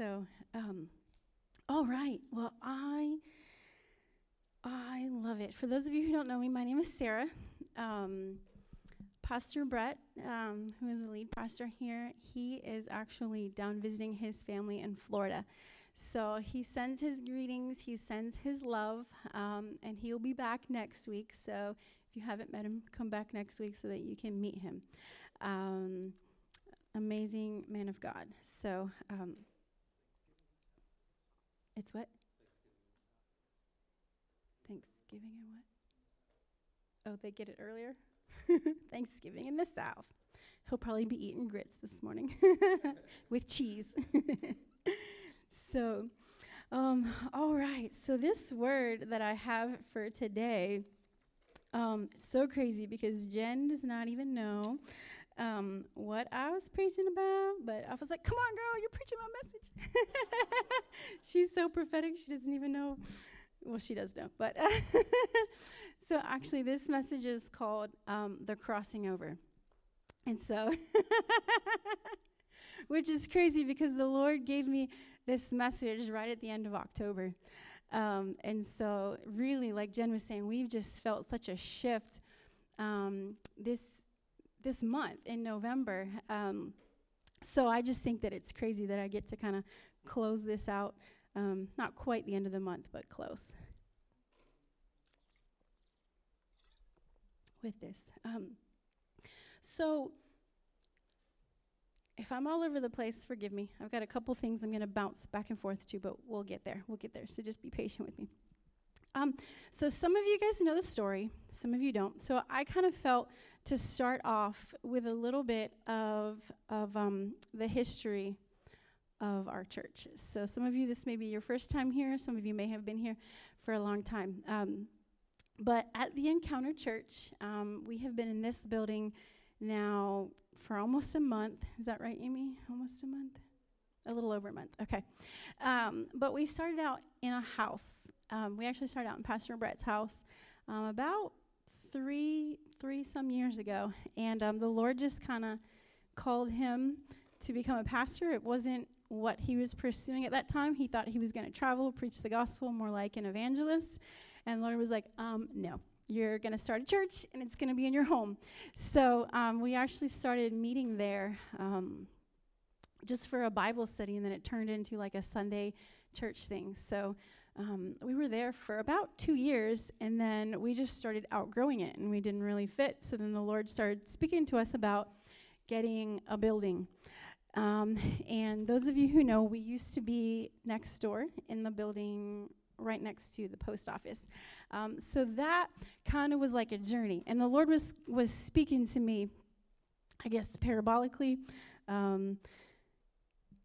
So, um, all right. Well, I I love it. For those of you who don't know me, my name is Sarah. Um, pastor Brett, um, who is the lead pastor here, he is actually down visiting his family in Florida. So he sends his greetings, he sends his love, um, and he'll be back next week. So if you haven't met him, come back next week so that you can meet him. Um, amazing man of God. So um, it's what? Thanksgiving and what? Oh, they get it earlier? Thanksgiving in the South. He'll probably be eating grits this morning with cheese. so, um, all right. So, this word that I have for today, um, so crazy because Jen does not even know um, what I was preaching about, but I was like, come on, girl, you're preaching my message. She's so prophetic, she doesn't even know. Well, she does know, but so actually, this message is called um, The Crossing Over. And so, which is crazy because the Lord gave me this message right at the end of October. Um, and so, really, like Jen was saying, we've just felt such a shift um, this this month in November. Um, so I just think that it's crazy that I get to kind of close this out. Um, not quite the end of the month, but close. With this. Um, so, if I'm all over the place, forgive me. I've got a couple things I'm going to bounce back and forth to, but we'll get there. We'll get there. So just be patient with me. Um, so some of you guys know the story, some of you don't. So I kind of felt to start off with a little bit of, of um, the history of our church. So, some of you, this may be your first time here, some of you may have been here for a long time. Um, but at the Encounter Church, um, we have been in this building now for almost a month. Is that right, Amy? Almost a month? A little over a month, okay. Um, but we started out in a house. Um, we actually started out in Pastor Brett's house um, about three three some years ago, and um, the Lord just kind of called him to become a pastor. It wasn't what he was pursuing at that time. He thought he was going to travel, preach the gospel, more like an evangelist. And the Lord was like, um, no, you're going to start a church and it's going to be in your home. So um, we actually started meeting there um, just for a Bible study, and then it turned into like a Sunday church thing. So um, we were there for about two years, and then we just started outgrowing it, and we didn't really fit. So then the Lord started speaking to us about getting a building. Um, and those of you who know, we used to be next door in the building right next to the post office. Um, so that kind of was like a journey, and the Lord was was speaking to me, I guess parabolically. Um,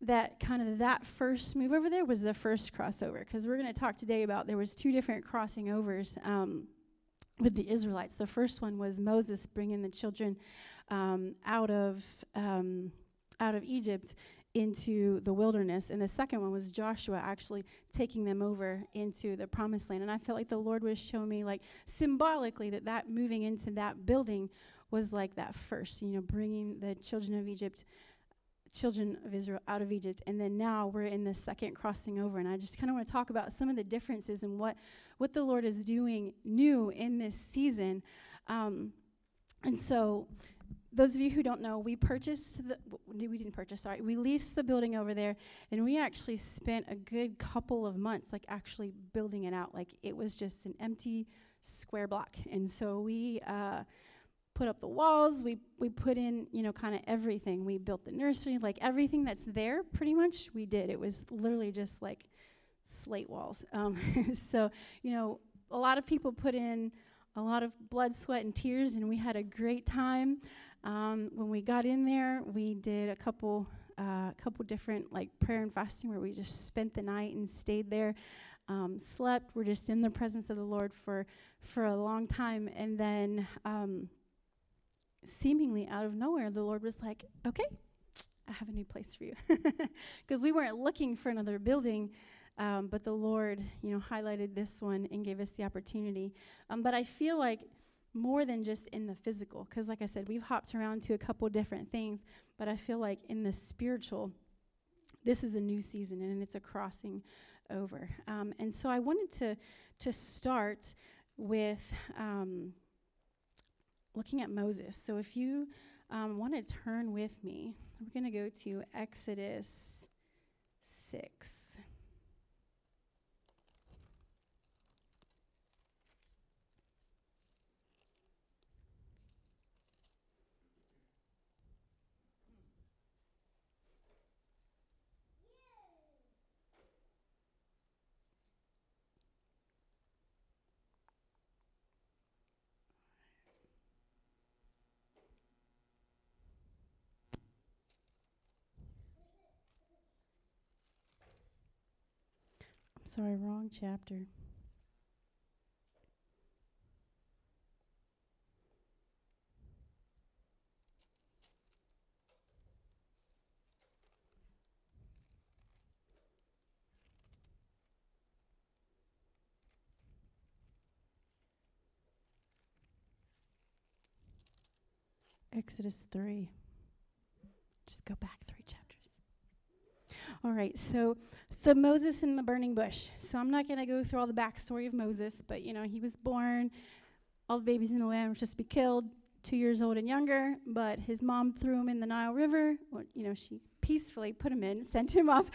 that kind of that first move over there was the first crossover because we're going to talk today about there was two different crossing overs um, with the israelites. The first one was moses bringing the children um, out of um, out of egypt into the wilderness and the second one was joshua actually taking them over into the promised land. And i felt like the lord was showing me like symbolically that that moving into that building was like that first you know bringing the children of egypt children of Israel out of Egypt. And then now we're in the second crossing over. And I just kind of want to talk about some of the differences and what, what the Lord is doing new in this season. Um, and so, those of you who don't know, we purchased the, we didn't purchase, sorry, we leased the building over there, and we actually spent a good couple of months, like actually building it out. Like it was just an empty square block. And so we, uh, put up the walls. We we put in you know kind of everything. We built the nursery like everything that's there pretty much we did. It was literally just like slate walls. Um, so you know a lot of people put in a lot of blood sweat and tears and we had a great time. Um, when we got in there we did a couple a uh, couple different like prayer and fasting where we just spent the night and stayed there um, slept. We're just in the presence of the lord for for a long time. And then um, seemingly out of nowhere, the Lord was like, okay, I have a new place for you. Because we weren't looking for another building, um, but the Lord, you know, highlighted this one and gave us the opportunity. Um, but I feel like more than just in the physical, because like I said, we've hopped around to a couple different things, but I feel like in the spiritual, this is a new season and it's a crossing over. Um, and so I wanted to to start with um, looking at Moses. So if you um, want to turn with me, we're going to go to Exodus six. Sorry, wrong chapter. Exodus 3. Just go back three chapters. All right, so so Moses in the burning bush. So I'm not going to go through all the backstory of Moses, but you know he was born. All the babies in the land were just to be killed, two years old and younger. But his mom threw him in the Nile River. Or, you know she peacefully put him in, sent him off.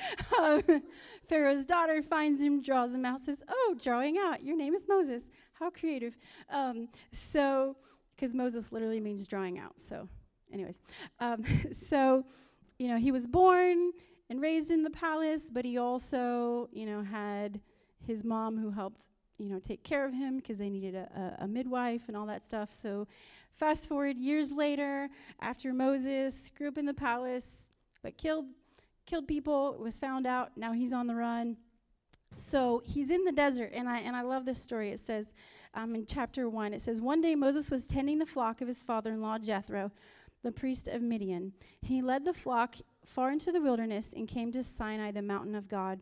Pharaoh's daughter finds him, draws him out, says, "Oh, drawing out. Your name is Moses. How creative." Um, so, because Moses literally means drawing out. So, anyways, um, so you know he was born and raised in the palace, but he also, you know, had his mom who helped, you know, take care of him because they needed a, a, a, midwife and all that stuff. So, fast forward years later, after Moses grew up in the palace, but killed killed people, was found out. Now he's on the run. So he's in the desert, and I and I love this story. It says um, in chapter one, it says one day Moses was tending the flock of his father-in-law Jethro, the priest of Midian. He led the flock far into the wilderness and came to Sinai, the mountain of God.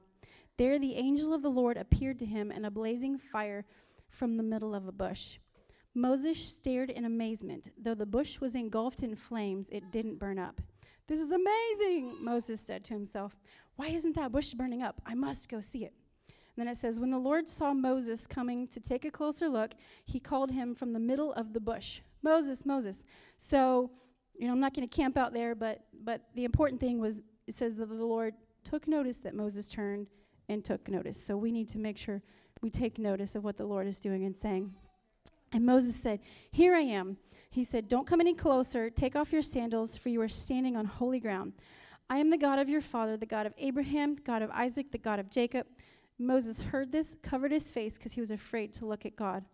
There the angel of the Lord appeared to him in a blazing fire from the middle of a bush. Moses stared in amazement. Though the bush was engulfed in flames, it didn't burn up. This is amazing, Moses said to himself. Why isn't that bush burning up? I must go see it. And then it says, When the Lord saw Moses coming to take a closer look, he called him from the middle of the bush Moses, Moses. So you know, I'm not going to camp out there, but but the important thing was it says that the Lord took notice that Moses turned and took notice. So we need to make sure we take notice of what the Lord is doing and saying. And Moses said, Here I am. He said, Don't come any closer. Take off your sandals, for you are standing on holy ground. I am the God of your father, the God of Abraham, the God of Isaac, the God of Jacob. Moses heard this, covered his face because he was afraid to look at God.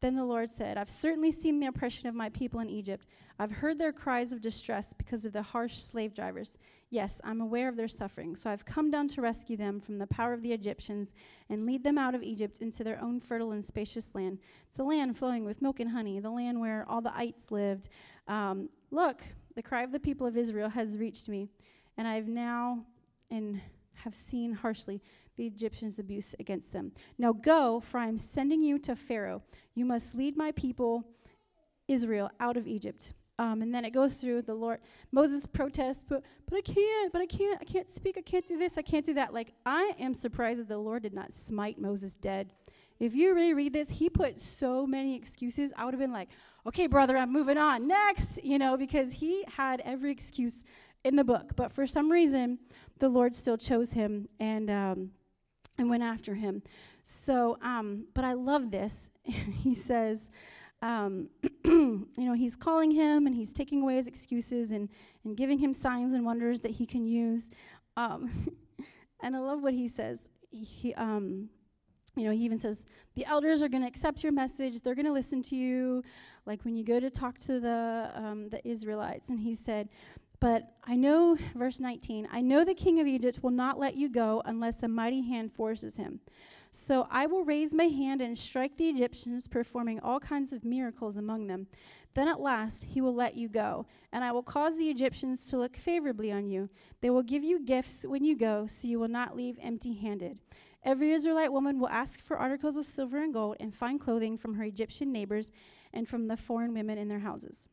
Then the Lord said, I've certainly seen the oppression of my people in Egypt. I've heard their cries of distress because of the harsh slave drivers. Yes, I'm aware of their suffering. So I've come down to rescue them from the power of the Egyptians and lead them out of Egypt into their own fertile and spacious land. It's a land flowing with milk and honey, the land where all the ites lived. Um, look, the cry of the people of Israel has reached me, and I've now and have seen harshly the Egyptians' abuse against them. Now go, for I am sending you to Pharaoh. You must lead my people, Israel, out of Egypt. Um, and then it goes through the Lord. Moses protests, but but I can't, but I can't, I can't speak, I can't do this, I can't do that. Like I am surprised that the Lord did not smite Moses dead. If you really read this, he put so many excuses. I would have been like, okay, brother, I'm moving on. Next, you know, because he had every excuse in the book. But for some reason, the Lord still chose him. And um, and went after him. So, um, but I love this. he says, um, you know, he's calling him and he's taking away his excuses and, and giving him signs and wonders that he can use. Um, and I love what he says. He, um, you know, he even says, the elders are going to accept your message. They're going to listen to you. Like when you go to talk to the, um, the Israelites. And he said, but I know, verse 19, I know the king of Egypt will not let you go unless a mighty hand forces him. So I will raise my hand and strike the Egyptians, performing all kinds of miracles among them. Then at last he will let you go, and I will cause the Egyptians to look favorably on you. They will give you gifts when you go, so you will not leave empty handed. Every Israelite woman will ask for articles of silver and gold and fine clothing from her Egyptian neighbors and from the foreign women in their houses.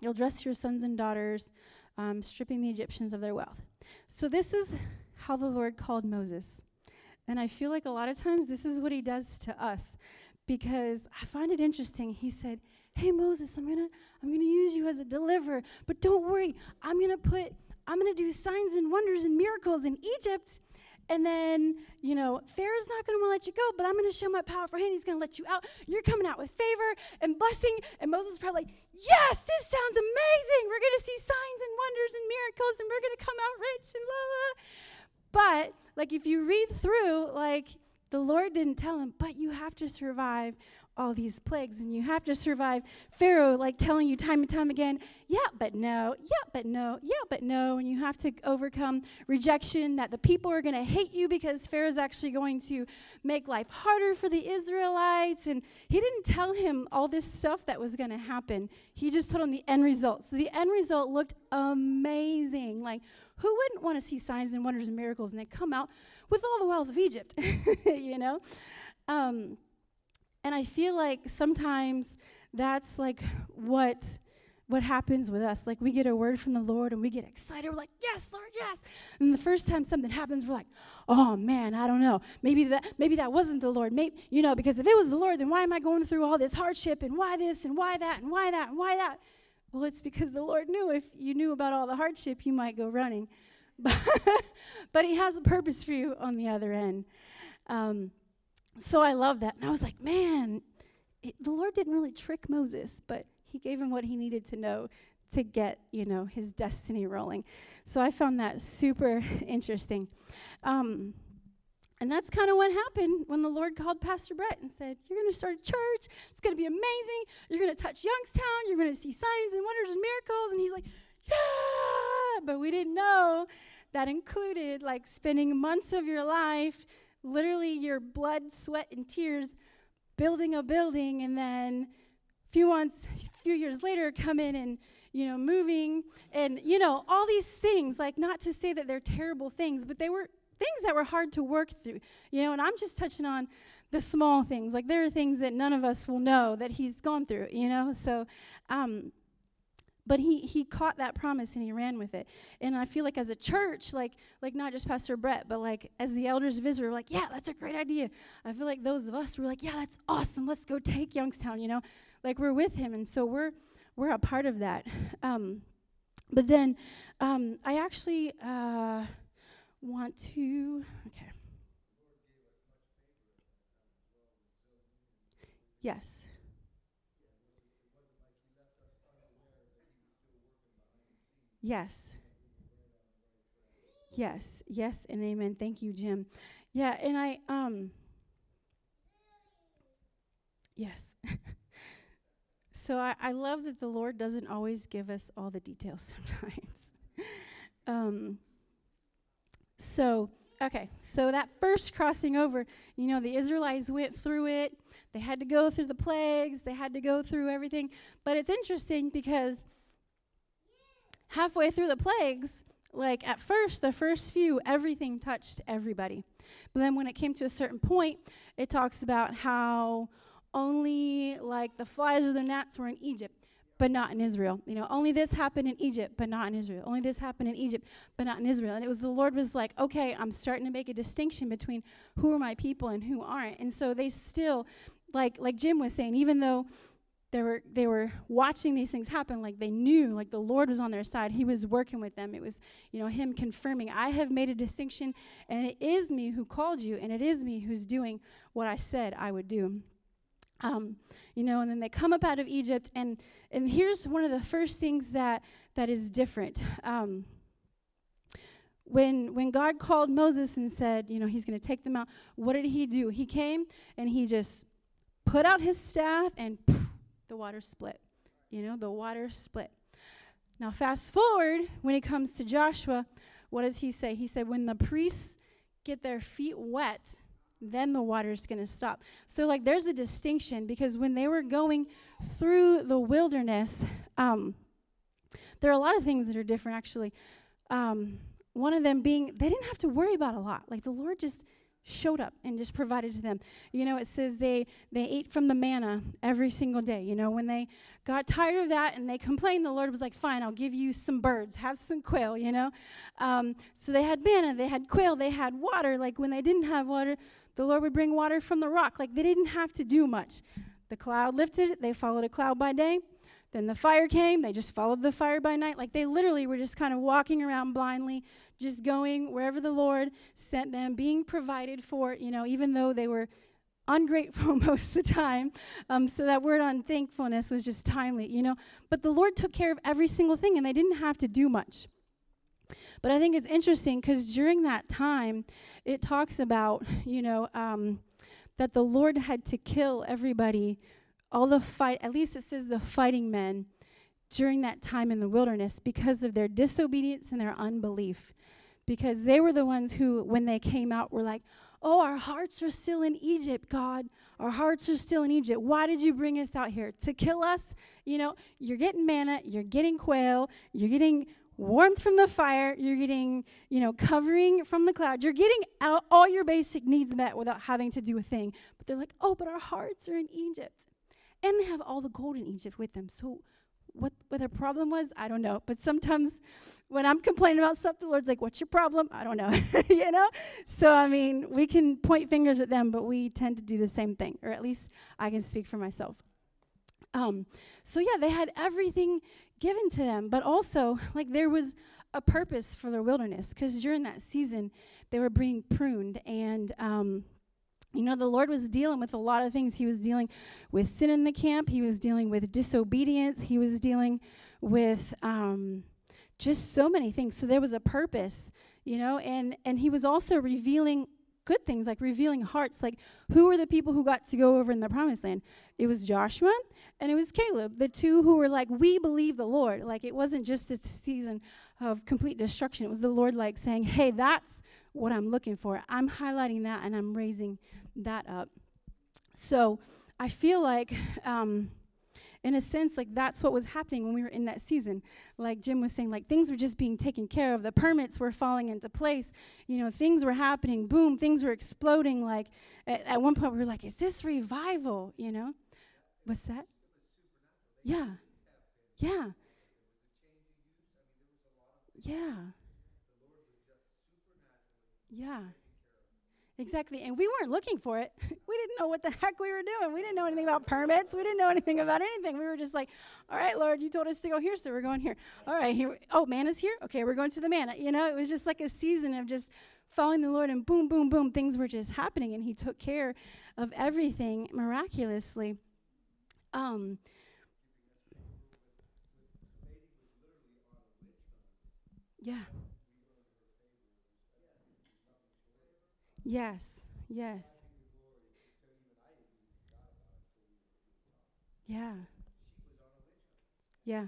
You'll dress your sons and daughters um, stripping the Egyptians of their wealth. So, this is how the Lord called Moses. And I feel like a lot of times this is what he does to us because I find it interesting. He said, "Hey Moses, I'm going to I'm going to use you as a deliverer, but don't worry. I'm going to put I'm going to do signs and wonders and miracles in Egypt." And then, you know, Pharaoh's not going to let you go, but I'm going to show my powerful hand. He's going to let you out. You're coming out with favor and blessing. And Moses is probably like, yes, this sounds amazing. We're going to see signs and wonders and miracles, and we're going to come out rich and la la. But, like, if you read through, like, the Lord didn't tell him, but you have to survive all these plagues and you have to survive Pharaoh like telling you time and time again, yeah, but no, yeah, but no, yeah, but no. And you have to overcome rejection that the people are going to hate you because Pharaoh's actually going to make life harder for the Israelites. And he didn't tell him all this stuff that was going to happen. He just told him the end result. So the end result looked amazing. Like, who wouldn't want to see signs and wonders and miracles and they come out with all the wealth of Egypt, you know? Um, and I feel like sometimes that's like what what happens with us. Like we get a word from the Lord and we get excited. We're like, "Yes, Lord, yes." And the first time something happens, we're like, "Oh man, I don't know. Maybe that maybe that wasn't the Lord. Maybe you know, because if it was the Lord, then why am I going through all this hardship and why this and why that and why that and why that?" Well, it's because the Lord knew if you knew about all the hardship, you might go running. but He has a purpose for you on the other end. Um, so I love that. And I was like, man, it, the Lord didn't really trick Moses, but he gave him what he needed to know to get, you know, his destiny rolling. So I found that super interesting. Um, and that's kind of what happened when the Lord called Pastor Brett and said, You're going to start a church. It's going to be amazing. You're going to touch Youngstown. You're going to see signs and wonders and miracles. And he's like, Yeah. But we didn't know that included like spending months of your life literally your blood, sweat, and tears building a building, and then a few months, a few years later, come in and you know moving, and you know all these things. Like not to say that they're terrible things, but they were things that were hard to work through. You know, and I'm just touching on the small things. Like there are things that none of us will know that he's gone through. You know, so. Um, but he he caught that promise and he ran with it. And i feel like as a church like like not just pastor brett but like as the elders of israel like yeah that's a great idea. I feel like those of us were like yeah that's awesome. Let's go take youngstown you know? Like we're with him. And so we're we're a part of that. Um, but then um, i actually uh, want to okay. Yes Yes. Yes, yes, and amen. Thank you, Jim. Yeah, and I um Yes. so I, I love that the Lord doesn't always give us all the details sometimes. um so okay, so that first crossing over, you know, the Israelites went through it. They had to go through the plagues, they had to go through everything. But it's interesting because halfway through the plagues, like at first, the first few, everything touched everybody. But then when it came to a certain point, it talks about how only like the flies or the gnats were in Egypt, but not in Israel. You know, only this happened in Egypt, but not in Israel. Only this happened in Egypt, but not in Israel. And it was the Lord was like, okay, I'm starting to make a distinction between who are my people and who aren't. And so they still, like like Jim was saying, even though they were they were watching these things happen like they knew like the lord was on their side. He was working with them. It was you know him confirming i have made a distinction and it is me who called you and it is me who's doing what i said i would do. Um, you know and then they come up out of egypt and and here's one of the first things that that is different. Um, when when god called moses and said you know he's going to take them out what did he do? He came and he just put out his staff and poof, the water split. You know, the water split. Now, fast forward when it comes to Joshua, what does he say? He said, when the priests get their feet wet, then the water's going to stop. So, like, there's a distinction because when they were going through the wilderness, um, there are a lot of things that are different, actually. Um, one of them being they didn't have to worry about a lot. Like, the Lord just showed up and just provided to them. You know, it says they they ate from the manna every single day. You know, when they got tired of that and they complained, the Lord was like, "Fine, I'll give you some birds, have some quail." You know, um, so they had manna, they had quail, they had water. Like when they didn't have water, the Lord would bring water from the rock. Like they didn't have to do much. The cloud lifted, they followed a cloud by day. Then the fire came, they just followed the fire by night. Like they literally were just kind of walking around blindly, just going wherever the Lord sent them, being provided for, you know, even though they were ungrateful most of the time. Um, so that word on thankfulness was just timely, you know. But the Lord took care of every single thing and they didn't have to do much. But I think it's interesting because during that time, it talks about, you know, um, that the Lord had to kill everybody all the fight, at least it says the fighting men during that time in the wilderness because of their disobedience and their unbelief. Because they were the ones who, when they came out, were like, Oh, our hearts are still in Egypt, God. Our hearts are still in Egypt. Why did you bring us out here? To kill us? You know, you're getting manna, you're getting quail, you're getting warmth from the fire, you're getting, you know, covering from the cloud. You're getting all your basic needs met without having to do a thing. But they're like, oh, but our hearts are in Egypt. And they have all the gold in Egypt with them. So what, what their problem was, I don't know. But sometimes when I'm complaining about stuff, the Lord's like, What's your problem? I don't know. you know? So, I mean, we can point fingers at them, but we tend to do the same thing, or at least I can speak for myself. Um, so, yeah, they had everything given to them, but also, like, there was a purpose for their wilderness because during that season, they were being pruned and um, you know, the Lord was dealing with a lot of things. He was dealing with sin in the camp, He was dealing with disobedience, He was dealing with um, just so many things. So there was a purpose, you know, and, and He was also revealing good things, like revealing hearts. Like, who were the people who got to go over in the promised land? It was Joshua and it was Caleb, the two who were like, We believe the Lord. Like, it wasn't just a season of complete destruction. It was the Lord, like, saying, Hey, that's what I'm looking for. I'm highlighting that and I'm raising that up. So I feel like, um, in a sense, like that's what was happening when we were in that season. Like Jim was saying, like things were just being taken care of. The permits were falling into place. You know, things were happening. Boom, things were exploding. Like at, at one point, we were like, "Is this revival?" You know, what's that? Yeah, yeah, yeah. Yeah. Exactly. And we weren't looking for it. we didn't know what the heck we were doing. We didn't know anything about permits. We didn't know anything about anything. We were just like, all right, Lord, you told us to go here, so we're going here. All right, here. Oh, manna's here? Okay, we're going to the manna. You know, it was just like a season of just following the Lord, and boom, boom, boom, things were just happening, and He took care of everything miraculously. Um, yeah. Yes, yes. Yeah. Yeah.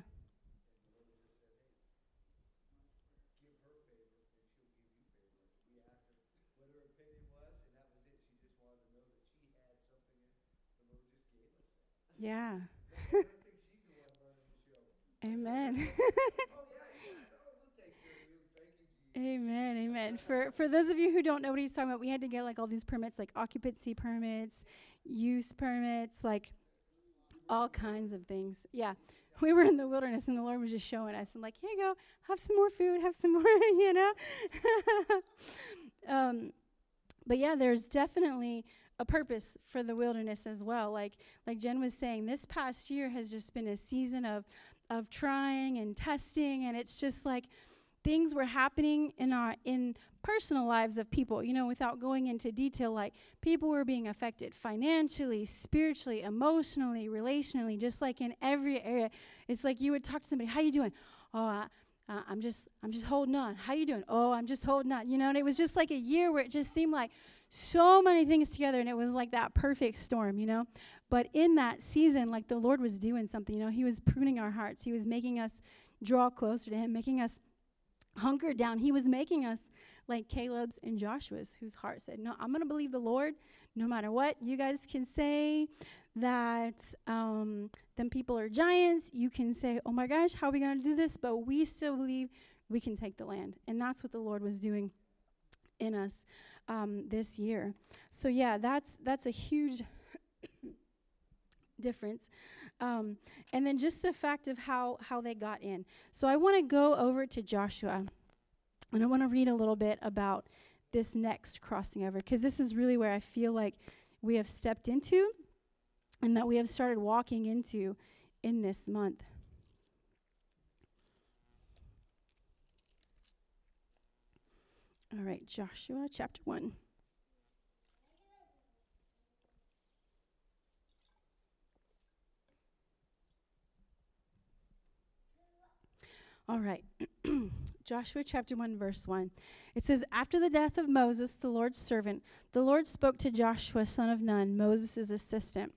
Yeah. Amen. Amen, amen. For for those of you who don't know what he's talking about, we had to get like all these permits, like occupancy permits, use permits, like all kinds of things. Yeah. We were in the wilderness and the Lord was just showing us and like, here you go, have some more food, have some more, you know. um, but yeah, there's definitely a purpose for the wilderness as well. Like like Jen was saying, this past year has just been a season of of trying and testing, and it's just like things were happening in our in personal lives of people you know without going into detail like people were being affected financially spiritually emotionally relationally just like in every area. It's like you would talk to somebody how you doing? Oh I, uh, i'm just i'm just holding on. How you doing? Oh i'm just holding on. You know and it was just like a year where it just seemed like so many things together and it was like that perfect storm you know? But in that season like the lord was doing something you know? He was pruning our hearts. He was making us draw closer to him making us hunkered down. He was making us like Caleb's and Joshua's, whose heart said, No, I'm going to believe the Lord no matter what. You guys can say that um, them people are giants. You can say, Oh my gosh, how are we going to do this? But we still believe we can take the land. And that's what the Lord was doing in us um, this year. So yeah, that's that's a huge difference. Um, and then just the fact of how how they got in. So I want to go over to Joshua, and I want to read a little bit about this next crossing over because this is really where I feel like we have stepped into, and that we have started walking into in this month. All right, Joshua chapter 1. All right. Joshua chapter 1, verse 1. It says, After the death of Moses, the Lord's servant, the Lord spoke to Joshua, son of Nun, Moses' assistant.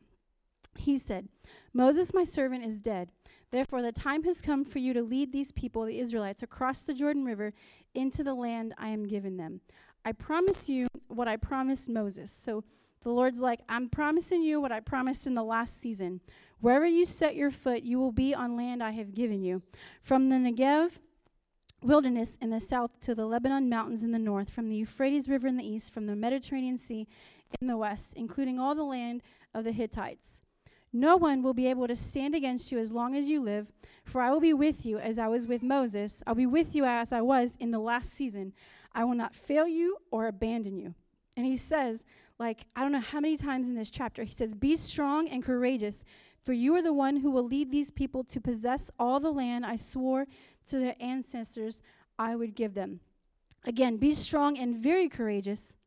He said, Moses, my servant, is dead. Therefore, the time has come for you to lead these people, the Israelites, across the Jordan River into the land I am giving them. I promise you what I promised Moses. So the Lord's like, I'm promising you what I promised in the last season. Wherever you set your foot, you will be on land I have given you. From the Negev wilderness in the south to the Lebanon mountains in the north, from the Euphrates River in the east, from the Mediterranean Sea in the west, including all the land of the Hittites. No one will be able to stand against you as long as you live, for I will be with you as I was with Moses. I'll be with you as I was in the last season. I will not fail you or abandon you. And he says, like, I don't know how many times in this chapter, he says, Be strong and courageous for you are the one who will lead these people to possess all the land I swore to their ancestors I would give them. Again, be strong and very courageous.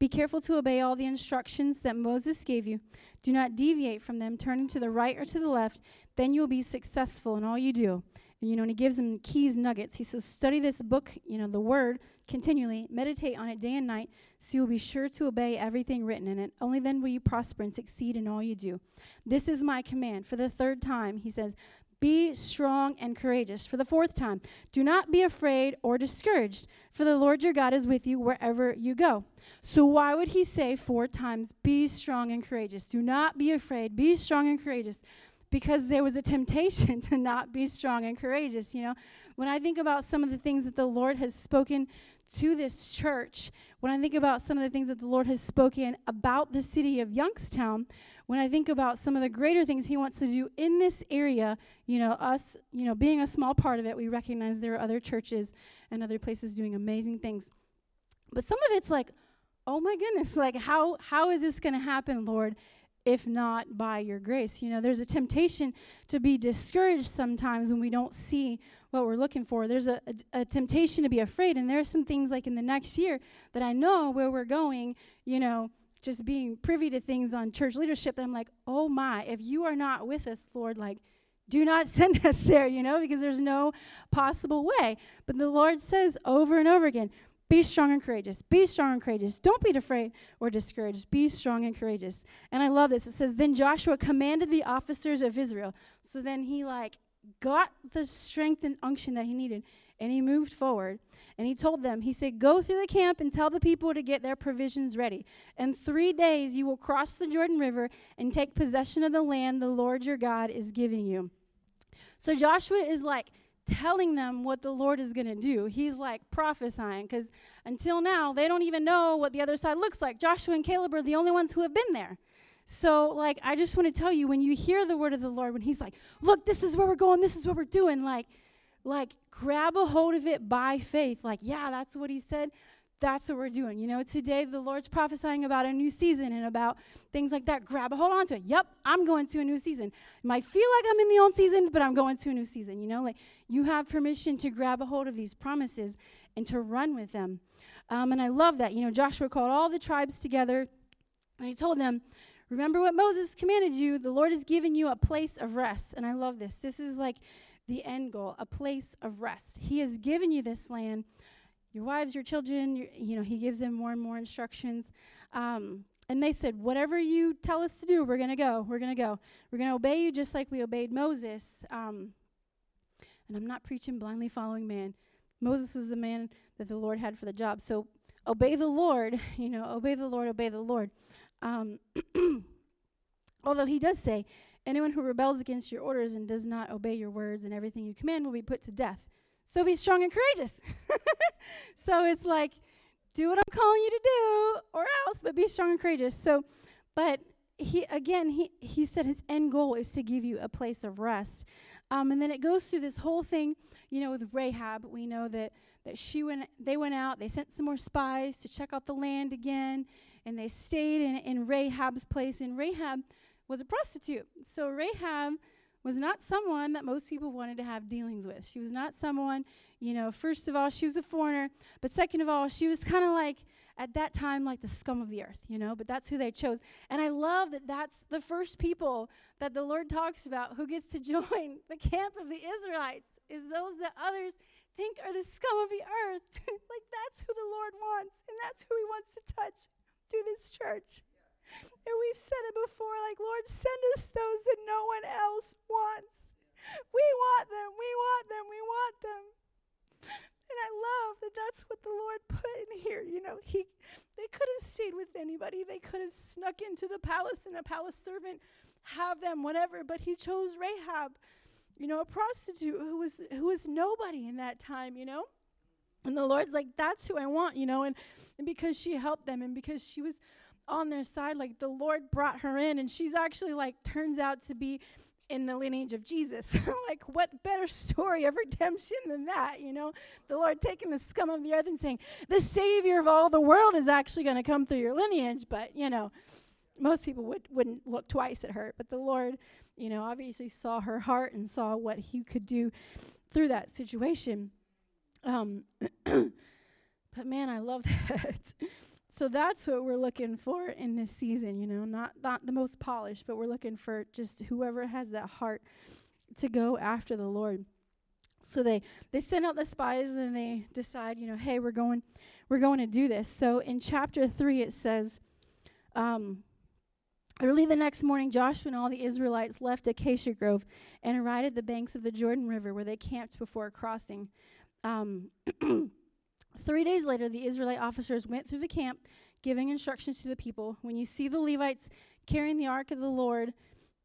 Be careful to obey all the instructions that Moses gave you. Do not deviate from them, turning to the right or to the left. Then you will be successful in all you do. You know, and he gives them keys, nuggets. He says, study this book, you know, the word continually, meditate on it day and night, so you'll be sure to obey everything written in it. Only then will you prosper and succeed in all you do. This is my command. For the third time, he says, be strong and courageous. For the fourth time, do not be afraid or discouraged, for the Lord your God is with you wherever you go. So, why would he say four times, Be strong and courageous? Do not be afraid, be strong and courageous because there was a temptation to not be strong and courageous. You know, when I think about some of the things that the Lord has spoken to this church, when I think about some of the things that the Lord has spoken about the city of Youngstown, when I think about some of the greater things He wants to do in this area, you know, us, you know, being a small part of it, we recognize there are other churches and other places doing amazing things. But some of it's like, oh my goodness, like how how is this going to happen, Lord? If not by your grace. You know, there's a temptation to be discouraged sometimes when we don't see what we're looking for. There's a, a, a, temptation to be afraid. And there are some things like in the next year that I know where we're going, you know, just being privy to things on church leadership that I'm like, oh my, if you are not with us, Lord, like, do not send us there, you know, because there's no possible way. But the Lord says over and over again, be strong and courageous. Be strong and courageous. Don't be afraid or discouraged. Be strong and courageous. And I love this. It says, Then Joshua commanded the officers of Israel. So then he, like, got the strength and unction that he needed. And he moved forward. And he told them, He said, Go through the camp and tell the people to get their provisions ready. In three days you will cross the Jordan River and take possession of the land the Lord your God is giving you. So Joshua is like, telling them what the Lord is going to do. He's like prophesying because until now, they don't even know what the other side looks like. Joshua and Caleb are the only ones who have been there. So, like, I just want to tell you when you hear the word of the Lord, when He's like, look, this is where we're going, this is what we're doing, like, like grab a hold of it by faith. Like, yeah, that's what He said that's what we're doing. You know, today the Lord's prophesying about a new season and about things like that. Grab a hold on to it. Yep, I'm going to a new season. It might feel like I'm in the old season, but I'm going to a new season. You know, like you have permission to grab a hold of these promises and to run with them. Um, and I love that. You know, Joshua called all the tribes together and he told them, Remember what Moses commanded you. The Lord has given you a place of rest. And I love this. This is like the end goal, a place of rest. He has given you this land your wives, your children, your, you know, he gives them more and more instructions. Um, and they said, Whatever you tell us to do, we're going to go. We're going to go. We're going to obey you just like we obeyed Moses. Um, and I'm not preaching blindly following man. Moses was the man that the Lord had for the job. So obey the Lord, you know, obey the Lord, obey the Lord. Um, although he does say, anyone who rebels against your orders and does not obey your words and everything you command will be put to death. So be strong and courageous. so it's like, do what I'm calling you to do, or else, but be strong and courageous. So, but he again, he he said his end goal is to give you a place of rest. Um, and then it goes through this whole thing, you know, with Rahab. We know that that she went, they went out, they sent some more spies to check out the land again, and they stayed in, in Rahab's place. And Rahab was a prostitute. So Rahab was not someone that most people wanted to have dealings with. She was not someone, you know, first of all, she was a foreigner, but second of all, she was kind of like, at that time, like the scum of the earth, you know, but that's who they chose. And I love that that's the first people that the Lord talks about who gets to join the camp of the Israelites, is those that others think are the scum of the earth. like that's who the Lord wants, and that's who He wants to touch through this church. And we've said it before like, Lord, send us those that no one else wants. We want them, we want them, we want them. And I love that that's what the Lord put in here. You know, he they could have stayed with anybody. They could have snuck into the palace and a palace servant have them whatever, but he chose Rahab you know, a prostitute who was who was nobody in that time, you know? And the Lord's like, that's who I want, you know, and, and because she helped them and because she was on their side, like the Lord brought her in, and she's actually like turns out to be in the lineage of Jesus. like, what better story of redemption than that, you know? The Lord taking the scum of the earth and saying, the Savior of all the world is actually going to come through your lineage, but, you know, most people would, wouldn't look twice at her, but the Lord you know, obviously saw her heart and saw what he could do through that situation. Um, but man, I love that. so that's what we're looking for in this season, you know, not not the most polished, but we're looking for just whoever has that heart to go after the Lord. So they they send out the spies and they decide, you know, hey, we're going we're going to do this. So in chapter 3 it says um, Early the next morning, Joshua and all the Israelites left Acacia Grove and arrived at the banks of the Jordan River where they camped before crossing. Um, three days later, the Israelite officers went through the camp, giving instructions to the people. When you see the Levites carrying the ark of the Lord,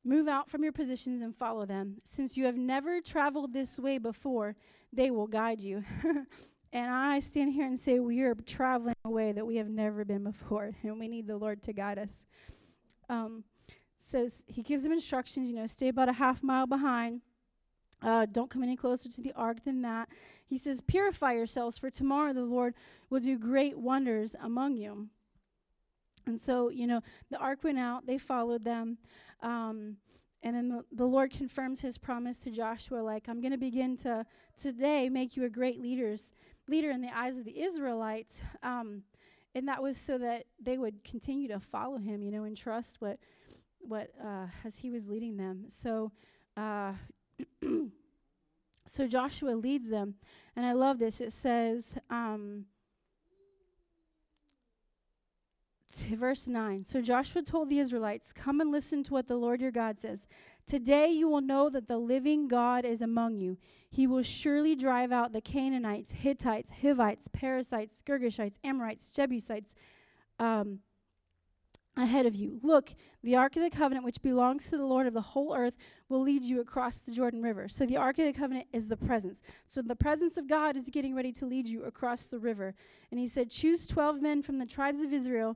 move out from your positions and follow them. Since you have never traveled this way before, they will guide you. and I stand here and say, we are traveling a way that we have never been before, and we need the Lord to guide us um, says he gives them instructions, you know, stay about a half mile behind. Uh, don't come any closer to the ark than that. He says, Purify yourselves, for tomorrow the Lord will do great wonders among you. And so, you know, the ark went out, they followed them. Um, and then the, the Lord confirms his promise to Joshua, like, I'm going to begin to today make you a great leaders, leader in the eyes of the Israelites. Um, and that was so that they would continue to follow him, you know, and trust what what uh, as he was leading them. So, uh, so Joshua leads them, and I love this. It says. Um, verse 9. So Joshua told the Israelites, Come and listen to what the Lord your God says. Today you will know that the living God is among you. He will surely drive out the Canaanites, Hittites, Hivites, Perizzites, Girgashites, Amorites, Jebusites um, ahead of you. Look, the Ark of the Covenant, which belongs to the Lord of the whole earth, will lead you across the Jordan River. So the Ark of the Covenant is the presence. So the presence of God is getting ready to lead you across the river. And he said, Choose 12 men from the tribes of Israel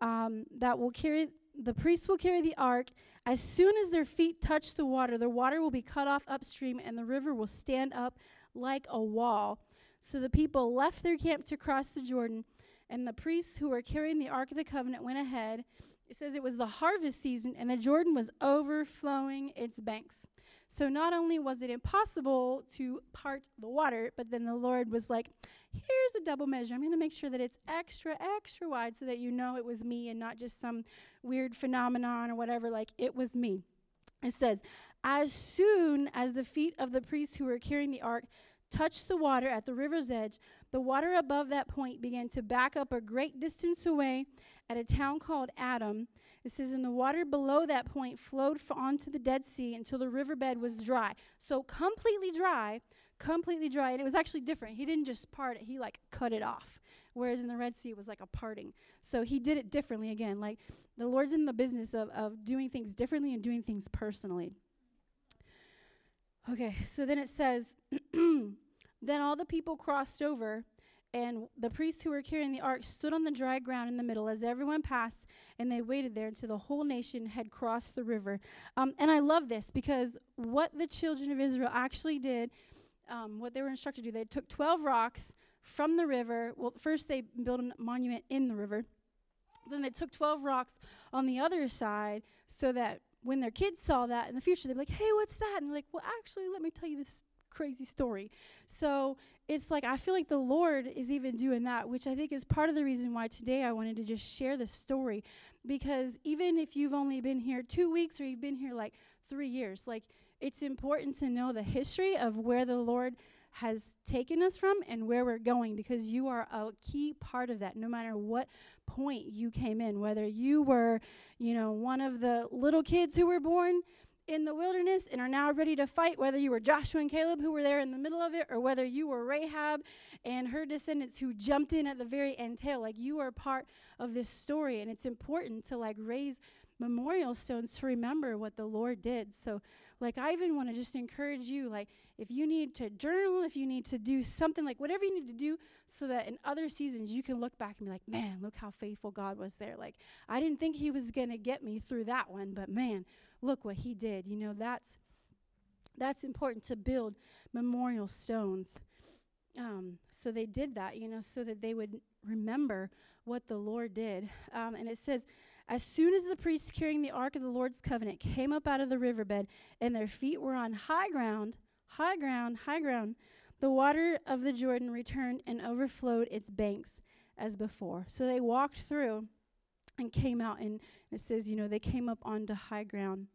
um, that will carry, the priests will carry the ark as soon as their feet touch the water, the water will be cut off upstream and the river will stand up like a wall. So the people left their camp to cross the Jordan, and the priests who were carrying the Ark of the Covenant went ahead. It says it was the harvest season, and the Jordan was overflowing its banks. So not only was it impossible to part the water, but then the Lord was like, here's a double measure. I'm going to make sure that it's extra, extra wide so that you know it was me and not just some weird phenomenon or whatever. Like, it was me. It says, As soon as the feet of the priests who were carrying the ark touched the water at the river's edge, the water above that point began to back up a great distance away at a town called Adam. It says, and the water below that point flowed f- onto the Dead Sea until the riverbed was dry. So completely dry, completely dry. And it was actually different. He didn't just part it, he like cut it off. Whereas in the Red Sea, it was like a parting. So he did it differently again. Like the Lord's in the business of, of doing things differently and doing things personally. Okay, so then it says, Then all the people crossed over, And the priests who were carrying the ark stood on the dry ground in the middle as everyone passed, and they waited there until the whole nation had crossed the river. Um, and I love this because what the children of Israel actually did, um, what they were instructed to do, they took 12 rocks from the river. Well, first they built a monument in the river. Then they took 12 rocks on the other side so that when their kids saw that in the future, they'd be like, hey, what's that? And they're like, well, actually, let me tell you this crazy story. So it's like I feel like the Lord is even doing that, which I think is part of the reason why today I wanted to just share the story. Because even if you've only been here two weeks or you've been here like three years, like it's important to know the history of where the Lord has taken us from and where we're going because you are a key part of that no matter what point you came in whether you were you know one of the little kids who were born in the wilderness and are now ready to fight, whether you were Joshua and Caleb who were there in the middle of it, or whether you were Rahab and her descendants who jumped in at the very end tail. Like you are part of this story, and it's important to like raise memorial stones to remember what the Lord did. So, like, I even want to just encourage you, like, if you need to journal, if you need to do something, like, whatever you need to do, so that in other seasons you can look back and be like, man, look how faithful God was there. Like, I didn't think He was going to get me through that one, but man, look what he did. You know, that's that's important to build memorial stones. Um, so they did that, you know, so that they would remember what the Lord did. Um, and it says, as soon as the priests carrying the ark of the Lord's covenant came up out of the riverbed, and their feet were on high ground, high ground, high ground, the water of the Jordan returned and overflowed its banks as before. So they walked through and came out, and it says, you know, they came up onto high ground,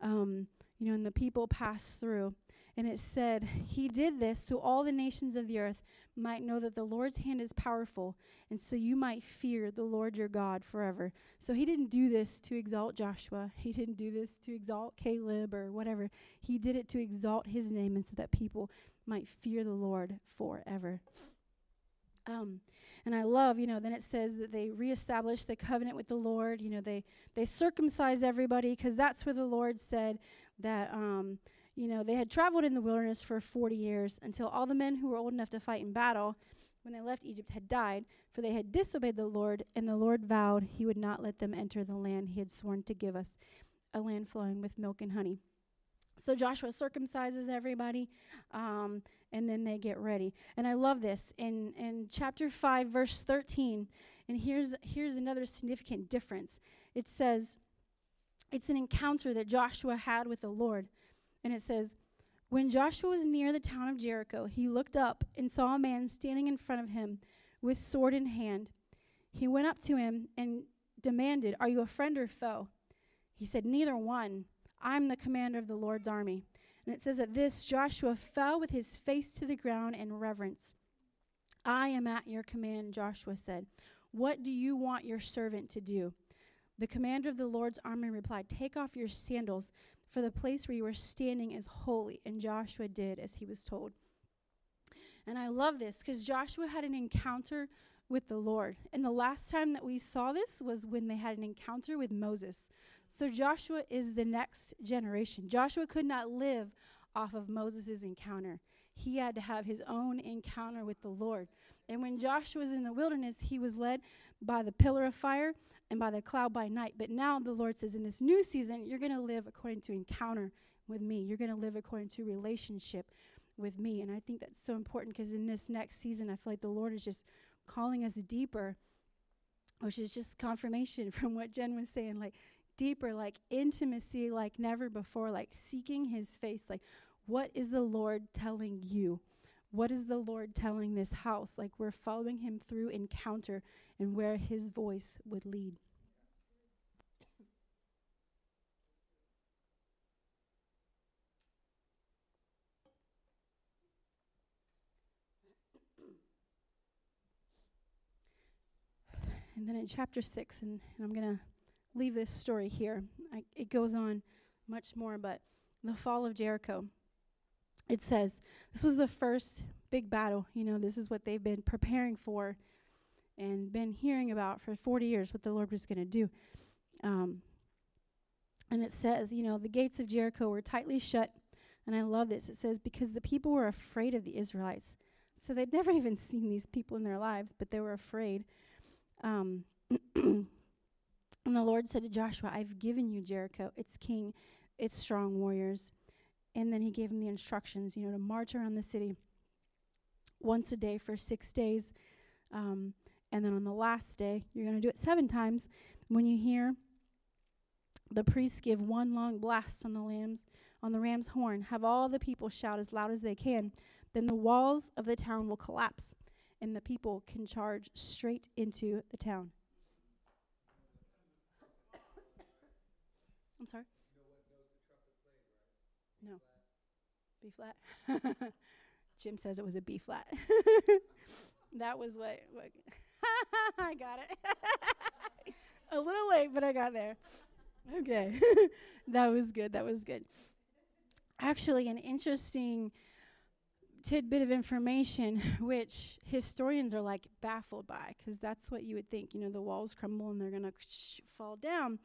um, you know, and the people passed through. And it said, He did this so all the nations of the earth might know that the Lord's hand is powerful, and so you might fear the Lord your God forever. So He didn't do this to exalt Joshua, He didn't do this to exalt Caleb or whatever. He did it to exalt His name and so that people might fear the Lord forever. Um, and I love, you know, then it says that they reestablish the covenant with the Lord. You know, they they circumcise everybody because that's where the Lord said that, um, you know, they had traveled in the wilderness for 40 years until all the men who were old enough to fight in battle when they left Egypt had died, for they had disobeyed the Lord, and the Lord vowed he would not let them enter the land he had sworn to give us, a land flowing with milk and honey. So Joshua circumcises everybody. Um, and then they get ready. And I love this in in chapter 5 verse 13. And here's here's another significant difference. It says it's an encounter that Joshua had with the Lord. And it says when Joshua was near the town of Jericho, he looked up and saw a man standing in front of him with sword in hand. He went up to him and demanded, "Are you a friend or foe?" He said, "Neither one. I'm the commander of the Lord's army." And it says, At this, Joshua fell with his face to the ground in reverence. I am at your command, Joshua said. What do you want your servant to do? The commander of the Lord's army replied, Take off your sandals, for the place where you are standing is holy. And Joshua did as he was told. And I love this because Joshua had an encounter with the Lord. And the last time that we saw this was when they had an encounter with Moses. So Joshua is the next generation. Joshua could not live off of Moses' encounter. He had to have his own encounter with the Lord. And when Joshua was in the wilderness, he was led by the pillar of fire and by the cloud by night. But now the Lord says, in this new season, you're going to live according to encounter with me. You're going to live according to relationship with me. And I think that's so important because in this next season, I feel like the Lord is just calling us deeper, which is just confirmation from what Jen was saying. Like, deeper, like intimacy like never before, like seeking his face. Like, what is the Lord telling you? What is the Lord telling this house? Like, we're following him through encounter and where his voice would lead. And then in chapter 6, and, and I'm going to leave this story here. I, it goes on much more, but the fall of Jericho. It says this was the first big battle. You know, this is what they've been preparing for and been hearing about for 40 years, what the Lord was going to do. Um, and it says, you know, the gates of Jericho were tightly shut. And I love this. It says, because the people were afraid of the Israelites. So they'd never even seen these people in their lives, but they were afraid. Um, and the Lord said to Joshua, I've given you Jericho, its king, its strong warriors. And then he gave him the instructions, you know, to march around the city once a day for six days. Um, and then on the last day, you're going to do it seven times. When you hear the priests give one long blast on the lambs on the ram's horn, have all the people shout as loud as they can, then the walls of the town will collapse and the people can charge straight into the town. I'm sorry? No. B flat. Jim says it was a B flat. that was what, what I got it. a little late, but I got there. Okay. that was good. That was good. Actually, an interesting tidbit of information which historians are like baffled by because that's what you would think you know the walls crumble and they're going to fall down.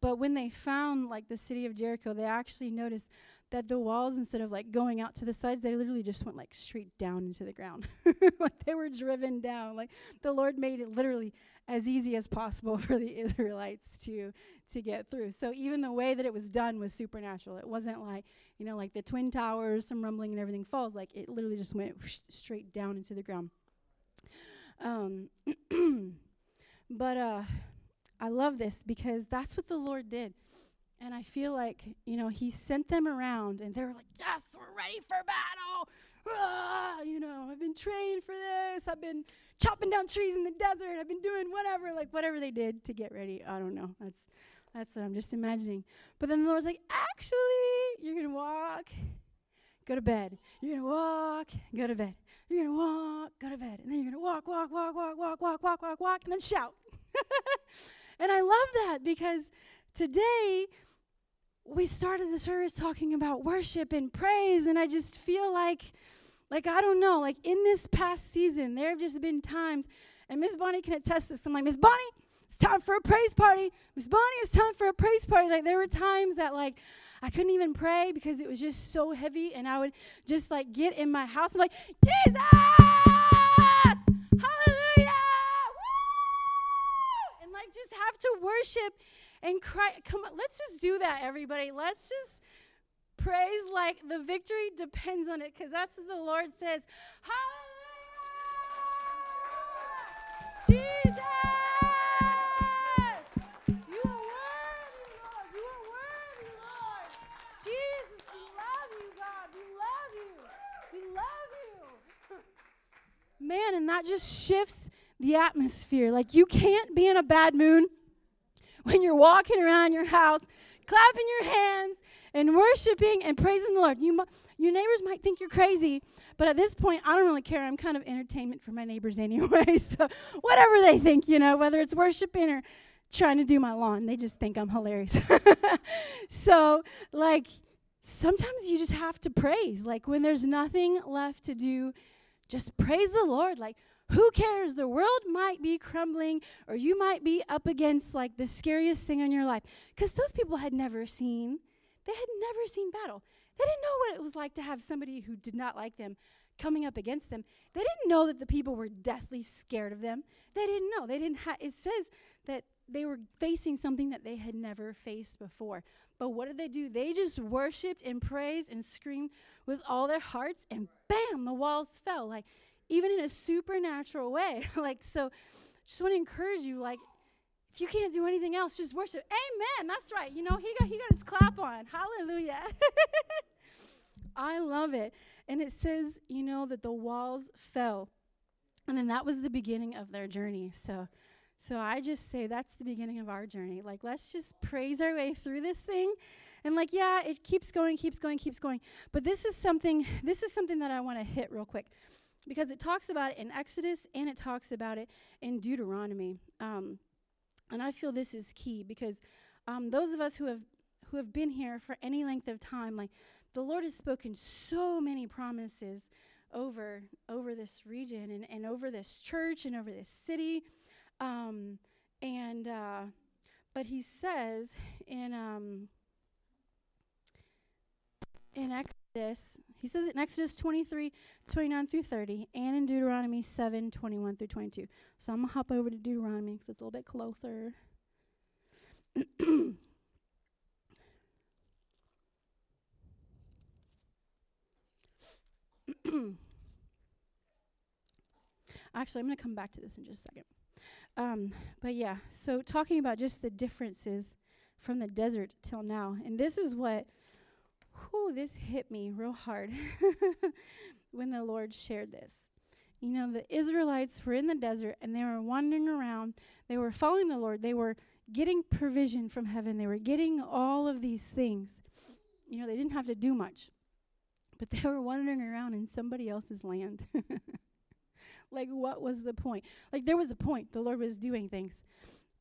But when they found like the city of jericho they actually noticed that the walls instead of like going out to the sides they literally just went like straight down into the ground. Like they were driven down. Like the lord made it literally as easy as possible for the Israelites to to get through. So even the way that it was done was supernatural. It wasn't like, you know, like the twin towers, some rumbling and everything falls. Like it literally just went straight down into the ground. Um, but uh, I love this because that's what the Lord did. And I feel like, you know, he sent them around and they were like, yes, we're ready for battle. Ah, you know, I've been trained for this. I've been chopping down trees in the desert. I've been doing whatever, like whatever they did to get ready. I don't know. That's that's what I'm just imagining. But then the Lord's like, actually, you're gonna walk, go to bed. You're gonna walk, go to bed. You're gonna walk, go to bed, and then you're gonna walk, walk, walk, walk, walk, walk, walk, walk, walk, and then shout. and I love that because today we started the service talking about worship and praise, and I just feel like like, I don't know, like in this past season, there have just been times, and Miss Bonnie can attest this. I'm like, Miss Bonnie, it's time for a praise party. Miss Bonnie, it's time for a praise party. Like, there were times that, like, I couldn't even pray because it was just so heavy, and I would just, like, get in my house. I'm like, Jesus! Hallelujah! Woo! And, like, just have to worship and cry. Come on, let's just do that, everybody. Let's just praise like the victory depends on it because that's what the Lord says. Hallelujah! Jesus! You are worthy, Lord. You are worthy, Lord. Jesus, we love you, God. We love you. We love you. Man, and that just shifts the atmosphere. Like you can't be in a bad mood when you're walking around your house, clapping your hands and worshiping and praising the Lord. You, your neighbors might think you're crazy, but at this point, I don't really care. I'm kind of entertainment for my neighbors anyway. So whatever they think, you know, whether it's worshiping or trying to do my lawn, they just think I'm hilarious. so, like, sometimes you just have to praise. Like, when there's nothing left to do, just praise the Lord. Like, who cares? The world might be crumbling, or you might be up against like the scariest thing in your life. Because those people had never seen they had never seen battle. They didn't know what it was like to have somebody who did not like them coming up against them. They didn't know that the people were deathly scared of them. They didn't know. They didn't have it says that they were facing something that they had never faced before. But what did they do? They just worshiped and praised and screamed with all their hearts and bam, the walls fell. Like even in a supernatural way. like so just want to encourage you like if you can't do anything else, just worship. Amen. That's right. You know, he got he got his clap on. Hallelujah. I love it. And it says, you know, that the walls fell. And then that was the beginning of their journey. So so I just say that's the beginning of our journey. Like let's just praise our way through this thing. And like yeah, it keeps going, keeps going, keeps going. But this is something this is something that I want to hit real quick because it talks about it in Exodus and it talks about it in Deuteronomy. Um, and I feel this is key because um, those of us who have who have been here for any length of time, like the Lord has spoken so many promises over over this region and, and over this church and over this city. Um, and uh, but he says in um, in Exodus, He says it in Exodus 23, 29 through 30, and in Deuteronomy 7, 21 through 22. So I'm going to hop over to Deuteronomy because it's a little bit closer. Actually, I'm going to come back to this in just a second. Um, but yeah, so talking about just the differences from the desert till now. And this is what, whew, this hit me real hard when the Lord shared this. You know, the Israelites were in the desert and they were wandering around. They were following the Lord. They were getting provision from heaven. They were getting all of these things. You know, they didn't have to do much, but they were wandering around in somebody else's land. like, what was the point? Like, there was a point. The Lord was doing things.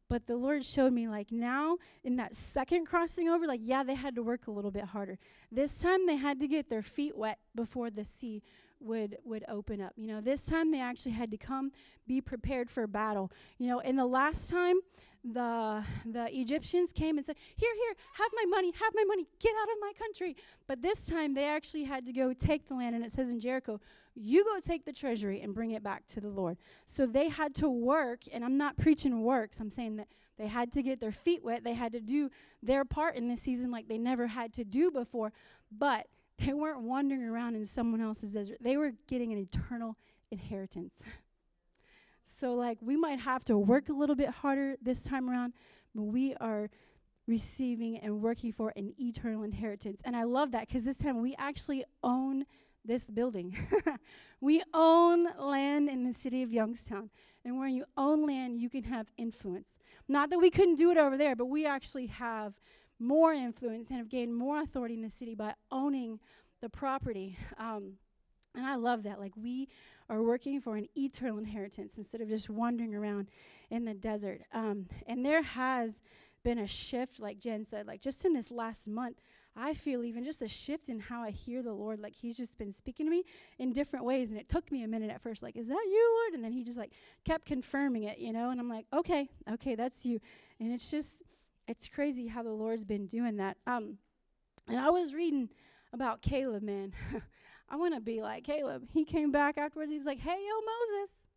But the Lord showed me, like, now in that second crossing over, like, yeah, they had to work a little bit harder. This time they had to get their feet wet before the sea would would open up. You know, this time they actually had to come be prepared for battle. You know, in the last time the the Egyptians came and said, "Here, here, have my money, have my money, get out of my country." But this time they actually had to go take the land and it says in Jericho, "You go take the treasury and bring it back to the Lord." So they had to work, and I'm not preaching works. I'm saying that they had to get their feet wet. They had to do their part in this season like they never had to do before. But they weren't wandering around in someone else's desert. They were getting an eternal inheritance. so, like, we might have to work a little bit harder this time around, but we are receiving and working for an eternal inheritance. And I love that because this time we actually own this building. we own land in the city of Youngstown. And when you own land, you can have influence. Not that we couldn't do it over there, but we actually have more influence and have gained more authority in the city by owning the property. Um, and I love that. Like, we are working for an eternal inheritance instead of just wandering around in the desert. Um, and there has been a shift, like Jen said, like just in this last month. I feel even just a shift in how I hear the Lord. Like He's just been speaking to me in different ways. And it took me a minute at first, like, is that you, Lord? And then He just like kept confirming it, you know? And I'm like, okay, okay, that's you. And it's just, it's crazy how the Lord's been doing that. Um, and I was reading about Caleb, man. I want to be like Caleb. He came back afterwards. He was like, "Hey, yo, Moses.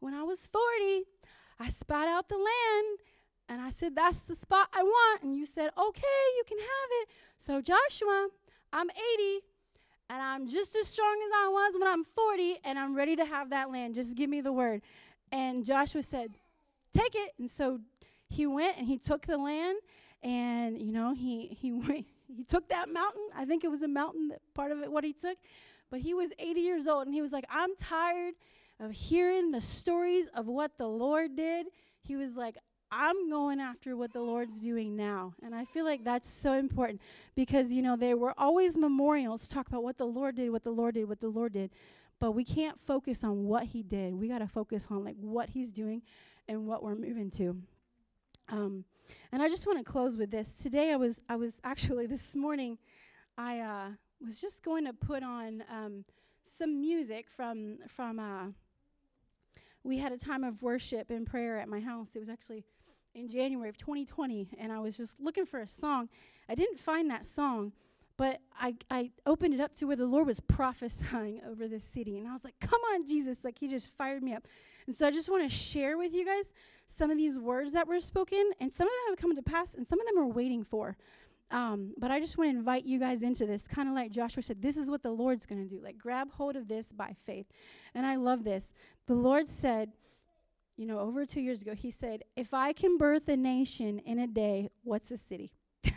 When I was 40, I spat out the land, and I said that's the spot I want. And you said, okay, you can have it. So Joshua, I'm 80, and I'm just as strong as I was when I'm 40, and I'm ready to have that land. Just give me the word." And Joshua said, "Take it." And so he went and he took the land and you know he he went he took that mountain i think it was a mountain that part of it what he took but he was 80 years old and he was like i'm tired of hearing the stories of what the lord did he was like i'm going after what the lord's doing now and i feel like that's so important because you know there were always memorials talk about what the lord did what the lord did what the lord did but we can't focus on what he did we got to focus on like what he's doing and what we're moving to um, and I just want to close with this. Today, I was I was actually this morning, I uh, was just going to put on um, some music from from. Uh, we had a time of worship and prayer at my house. It was actually in January of 2020, and I was just looking for a song. I didn't find that song, but I, I opened it up to where the Lord was prophesying over this city. And I was like, come on, Jesus. Like, He just fired me up. And so I just want to share with you guys some of these words that were spoken, and some of them have come to pass, and some of them are waiting for. Um, but I just want to invite you guys into this, kind of like Joshua said, this is what the Lord's going to do. Like, grab hold of this by faith. And I love this. The Lord said, you know, over two years ago, He said, If I can birth a nation in a day, what's a city?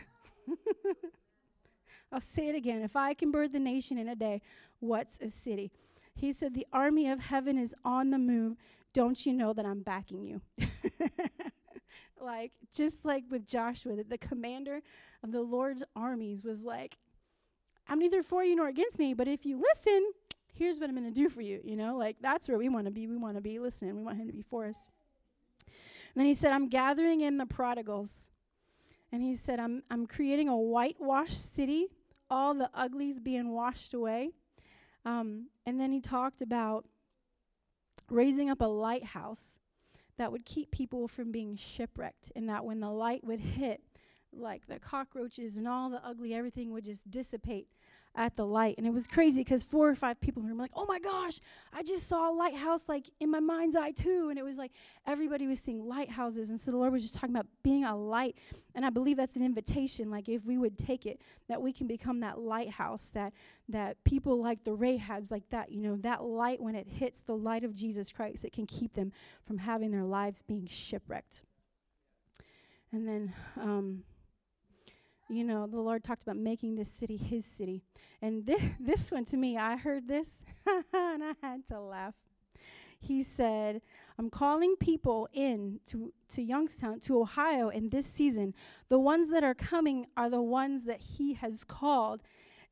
I'll say it again. If I can birth a nation in a day, what's a city? He said, The army of heaven is on the move don't you know that I'm backing you? like, just like with Joshua, that the commander of the Lord's armies was like, I'm neither for you nor against me, but if you listen, here's what I'm going to do for you. You know, like that's where we want to be. We want to be listening. We want Him to be for us. And then He said, I'm gathering in the prodigals. And He said, I'm, I'm creating a whitewashed city, all the uglies being washed away. Um, and then He talked about raising up a lighthouse that would keep people from being shipwrecked, and that when the light would hit, like the cockroaches and all the ugly everything would just dissipate at the light. And it was crazy because four or five people in the room were like, oh my gosh, I just saw a lighthouse like in my mind's eye too. And it was like everybody was seeing lighthouses. And so the Lord was just talking about being a light. And I believe that's an invitation, like if we would take it, that we can become that lighthouse, that that people like the Rahabs, like that, you know, that light when it hits the light of Jesus Christ, it can keep them from having their lives being shipwrecked. And then um, you know, the Lord talked about making this city his city. And this, this one to me, I heard this and I had to laugh. He said, I'm calling people in to, to Youngstown, to Ohio in this season. The ones that are coming are the ones that he has called.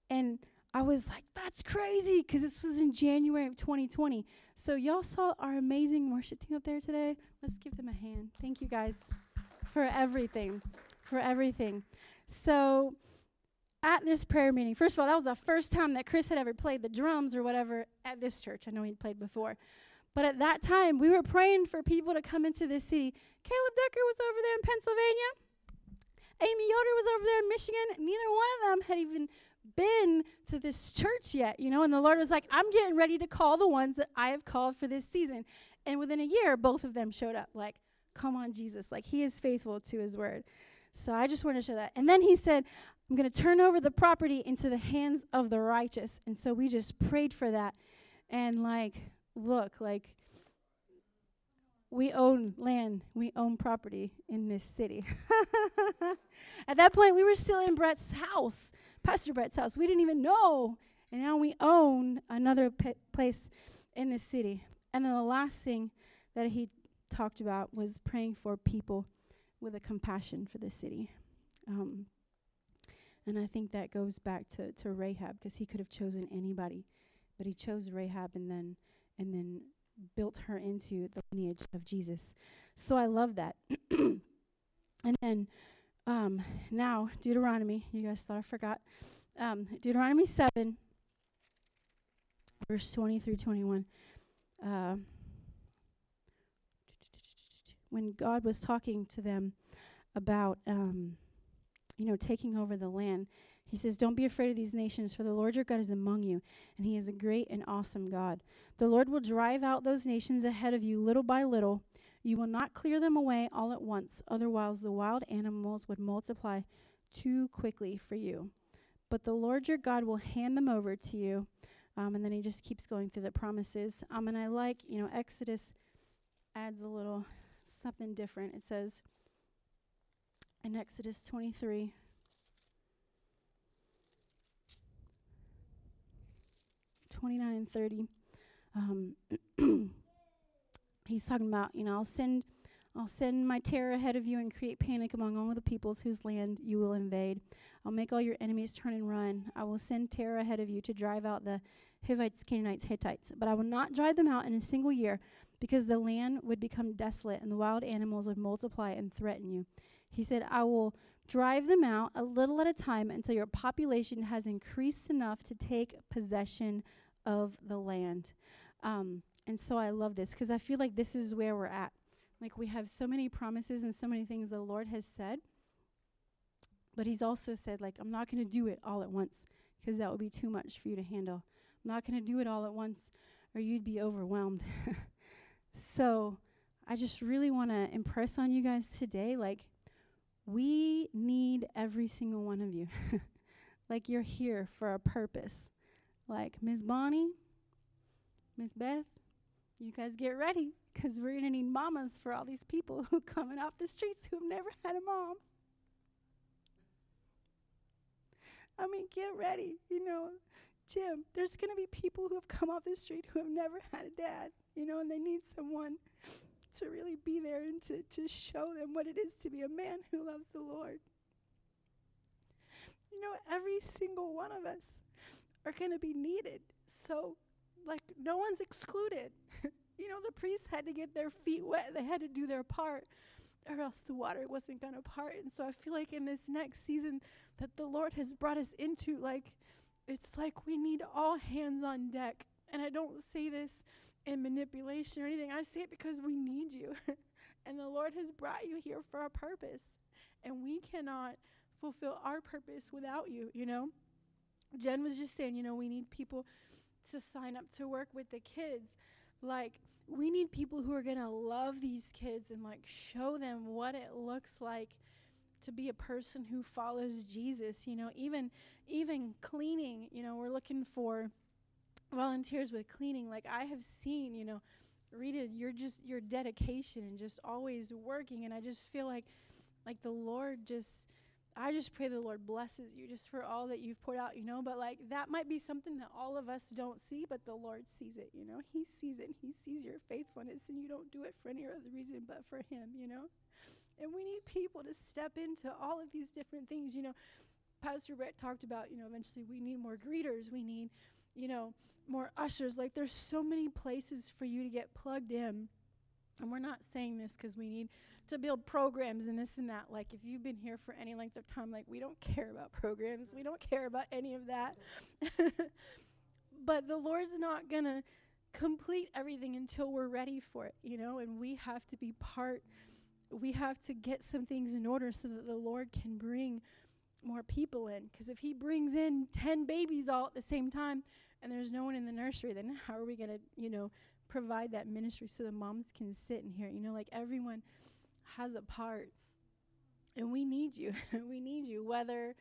And I was like, that's crazy because this was in January of 2020. So, y'all saw our amazing worship team up there today. Let's give them a hand. Thank you guys for everything. For everything. So at this prayer meeting, first of all, that was the first time that Chris had ever played the drums or whatever at this church. I know he'd played before. But at that time, we were praying for people to come into this city. Caleb Decker was over there in Pennsylvania. Amy Yoder was over there in Michigan. Neither one of them had even been to this church yet, you know. And the Lord was like, I'm getting ready to call the ones that I have called for this season. And within a year, both of them showed up. Like, come on, Jesus. Like, He is faithful to His word. So I just want to show that. And then he said, I'm going to turn over the property into the hands of the righteous. And so we just prayed for that. And like, look, like, we own land, we own property in this city. At that point, we were still in Brett's house, Pastor Brett's house. We didn't even know. And now we own another p- place in this city. And then the last thing that he talked about was praying for people with a compassion for the city. Um, and I think that goes back to, to Rahab because he could have chosen anybody, but he chose Rahab and then and then built her into the lineage of Jesus. So I love that. and then um, now Deuteronomy. You guys thought I forgot. Um, Deuteronomy seven, verse twenty through twenty-one. Uh, when God was talking to them about, um, you know, taking over the land, he says, Don't be afraid of these nations, for the Lord your God is among you, and he is a great and awesome God. The Lord will drive out those nations ahead of you little by little. You will not clear them away all at once, otherwise, the wild animals would multiply too quickly for you. But the Lord your God will hand them over to you. Um, and then he just keeps going through the promises. Um, and I like, you know, Exodus adds a little something different. It says in Exodus 23 29 and 30 um, he's talking about you know i'll send i'll send my terror ahead of you and create panic among all the peoples whose land you will invade. I'll make all your enemies turn and run. I will send terror ahead of you to drive out the hivites canaanites hittites but i will not drive them out in a single year because the land would become desolate and the wild animals would multiply and threaten you. He said, I will drive them out a little at a time until your population has increased enough to take possession of the land. Um, and so I love this because I feel like this is where we're at. Like we have so many promises and so many things the Lord has said. But He's also said, like, I'm not going to do it all at once because that would be too much for you to handle. I'm not going to do it all at once or you'd be overwhelmed. So I just really want to impress on you guys today like, we need every single one of you. like, you're here for a purpose. Like, Miss Bonnie, Miss Beth, you guys get ready because we're going to need mamas for all these people who coming off the streets who've never had a mom. I mean, get ready. You know, Jim, there's going to be people who have come off the street who have never had a dad you know, and they need someone to really be there and to, to show them what it is to be a man who loves the Lord. You know, every single one of us are going to be needed. So, like, no one's excluded. you know, the priests had to get their feet wet, they had to do their part, or else the water wasn't going to part. And so, I feel like in this next season that the Lord has brought us into, like, it's like we need all hands on deck. And I don't say this in manipulation or anything. I say it because we need you. and the Lord has brought you here for a purpose. And we cannot fulfill our purpose without you, you know? Jen was just saying, you know, we need people to sign up to work with the kids. Like, we need people who are going to love these kids and like show them what it looks like to be a person who follows Jesus, you know, even even cleaning, you know, we're looking for volunteers with cleaning. Like I have seen, you know, Rita, you're just your dedication and just always working and I just feel like like the Lord just I just pray the Lord blesses you just for all that you've poured out, you know. But like that might be something that all of us don't see, but the Lord sees it, you know. He sees it. He sees your faithfulness, and you don't do it for any other reason but for Him, you know. And we need people to step into all of these different things, you know. Pastor Brett talked about, you know, eventually we need more greeters, we need, you know, more ushers. Like there's so many places for you to get plugged in. And we're not saying this because we need to build programs and this and that. Like, if you've been here for any length of time, like, we don't care about programs. We don't care about any of that. but the Lord's not going to complete everything until we're ready for it, you know, and we have to be part. We have to get some things in order so that the Lord can bring more people in. Because if He brings in 10 babies all at the same time and there's no one in the nursery, then how are we going to, you know, provide that ministry so the moms can sit in here? You know, like everyone has a part. And we need you. we need you. Whether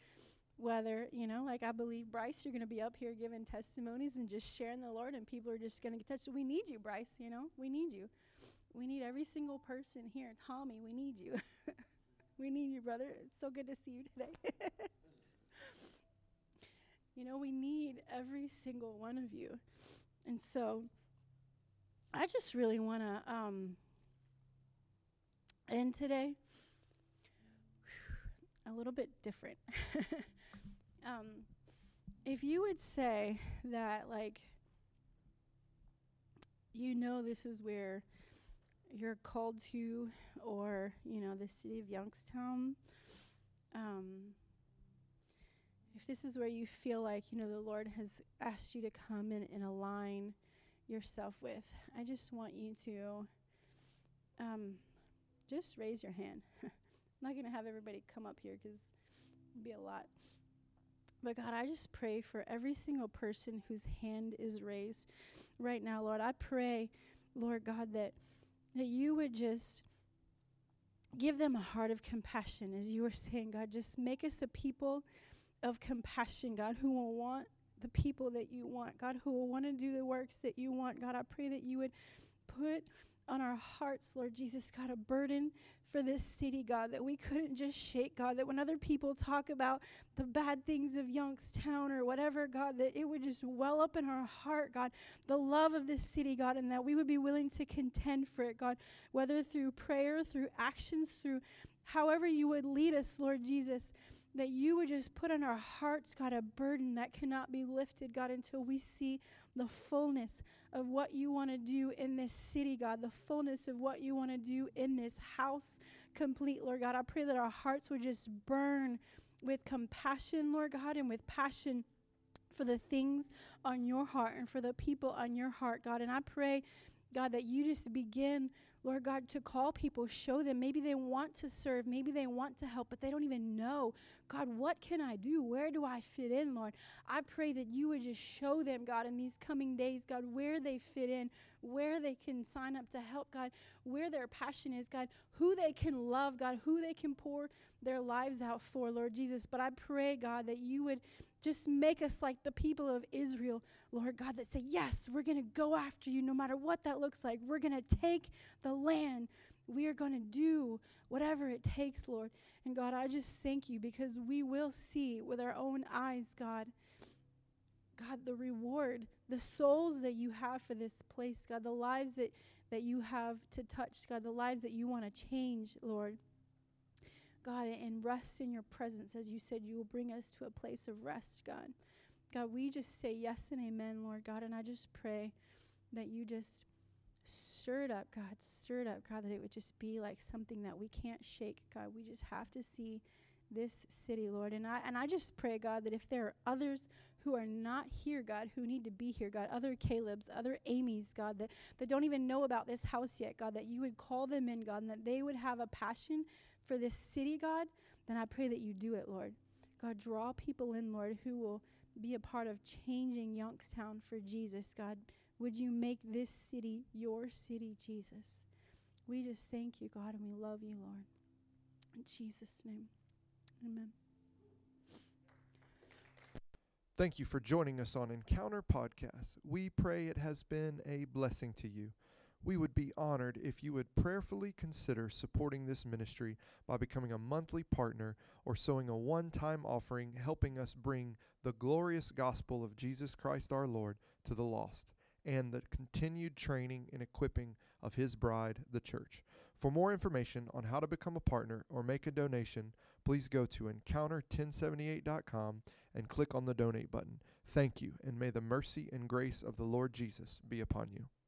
whether, you know, like I believe Bryce, you're gonna be up here giving testimonies and just sharing the Lord and people are just gonna get touched. We need you, Bryce, you know. We need you. We need every single person here. Tommy, we need you. we need you, brother. It's so good to see you today. you know, we need every single one of you. And so I just really want to um, and today, a little bit different. um, if you would say that, like, you know, this is where you're called to, or, you know, the city of Youngstown, um, if this is where you feel like, you know, the Lord has asked you to come in and align yourself with, I just want you to. Um, just raise your hand. I'm not going to have everybody come up here because it'd be a lot. But God, I just pray for every single person whose hand is raised right now, Lord. I pray, Lord God, that that you would just give them a heart of compassion, as you were saying, God. Just make us a people of compassion, God, who will want the people that you want, God, who will want to do the works that you want. God, I pray that you would put on our hearts, Lord Jesus, God, a burden for this city, God, that we couldn't just shake, God, that when other people talk about the bad things of Youngstown or whatever, God, that it would just well up in our heart, God, the love of this city, God, and that we would be willing to contend for it, God, whether through prayer, through actions, through however you would lead us, Lord Jesus that you would just put on our hearts, God, a burden that cannot be lifted, God, until we see the fullness of what you want to do in this city, God, the fullness of what you want to do in this house complete, Lord God. I pray that our hearts would just burn with compassion, Lord God, and with passion for the things on your heart and for the people on your heart, God. And I pray, God, that you just begin Lord God, to call people, show them. Maybe they want to serve, maybe they want to help, but they don't even know. God, what can I do? Where do I fit in, Lord? I pray that you would just show them, God, in these coming days, God, where they fit in, where they can sign up to help, God, where their passion is, God, who they can love, God, who they can pour their lives out for, Lord Jesus. But I pray, God, that you would just make us like the people of Israel, Lord God, that say, Yes, we're going to go after you no matter what that looks like. We're going to take the land. We are going to do whatever it takes, Lord. And God, I just thank you because we will see with our own eyes, God, God, the reward, the souls that you have for this place, God, the lives that, that you have to touch, God, the lives that you want to change, Lord. God, and rest in your presence. As you said, you will bring us to a place of rest, God. God, we just say yes and amen, Lord God. And I just pray that you just stir it up, God. Stir it up, God, that it would just be like something that we can't shake, God. We just have to see this city, Lord. And I and I just pray, God, that if there are others who are not here, God, who need to be here, God, other Caleb's, other Amy's, God, that, that don't even know about this house yet, God, that you would call them in, God, and that they would have a passion for this city, God, then I pray that you do it, Lord. God, draw people in, Lord, who will be a part of changing Youngstown for Jesus, God. Would you make this city your city, Jesus? We just thank you, God, and we love you, Lord. In Jesus' name, amen. Thank you for joining us on Encounter Podcast. We pray it has been a blessing to you. We would be honored if you would prayerfully consider supporting this ministry by becoming a monthly partner or sowing a one time offering, helping us bring the glorious gospel of Jesus Christ our Lord to the lost and the continued training and equipping of His bride, the church. For more information on how to become a partner or make a donation, please go to encounter1078.com and click on the donate button. Thank you, and may the mercy and grace of the Lord Jesus be upon you.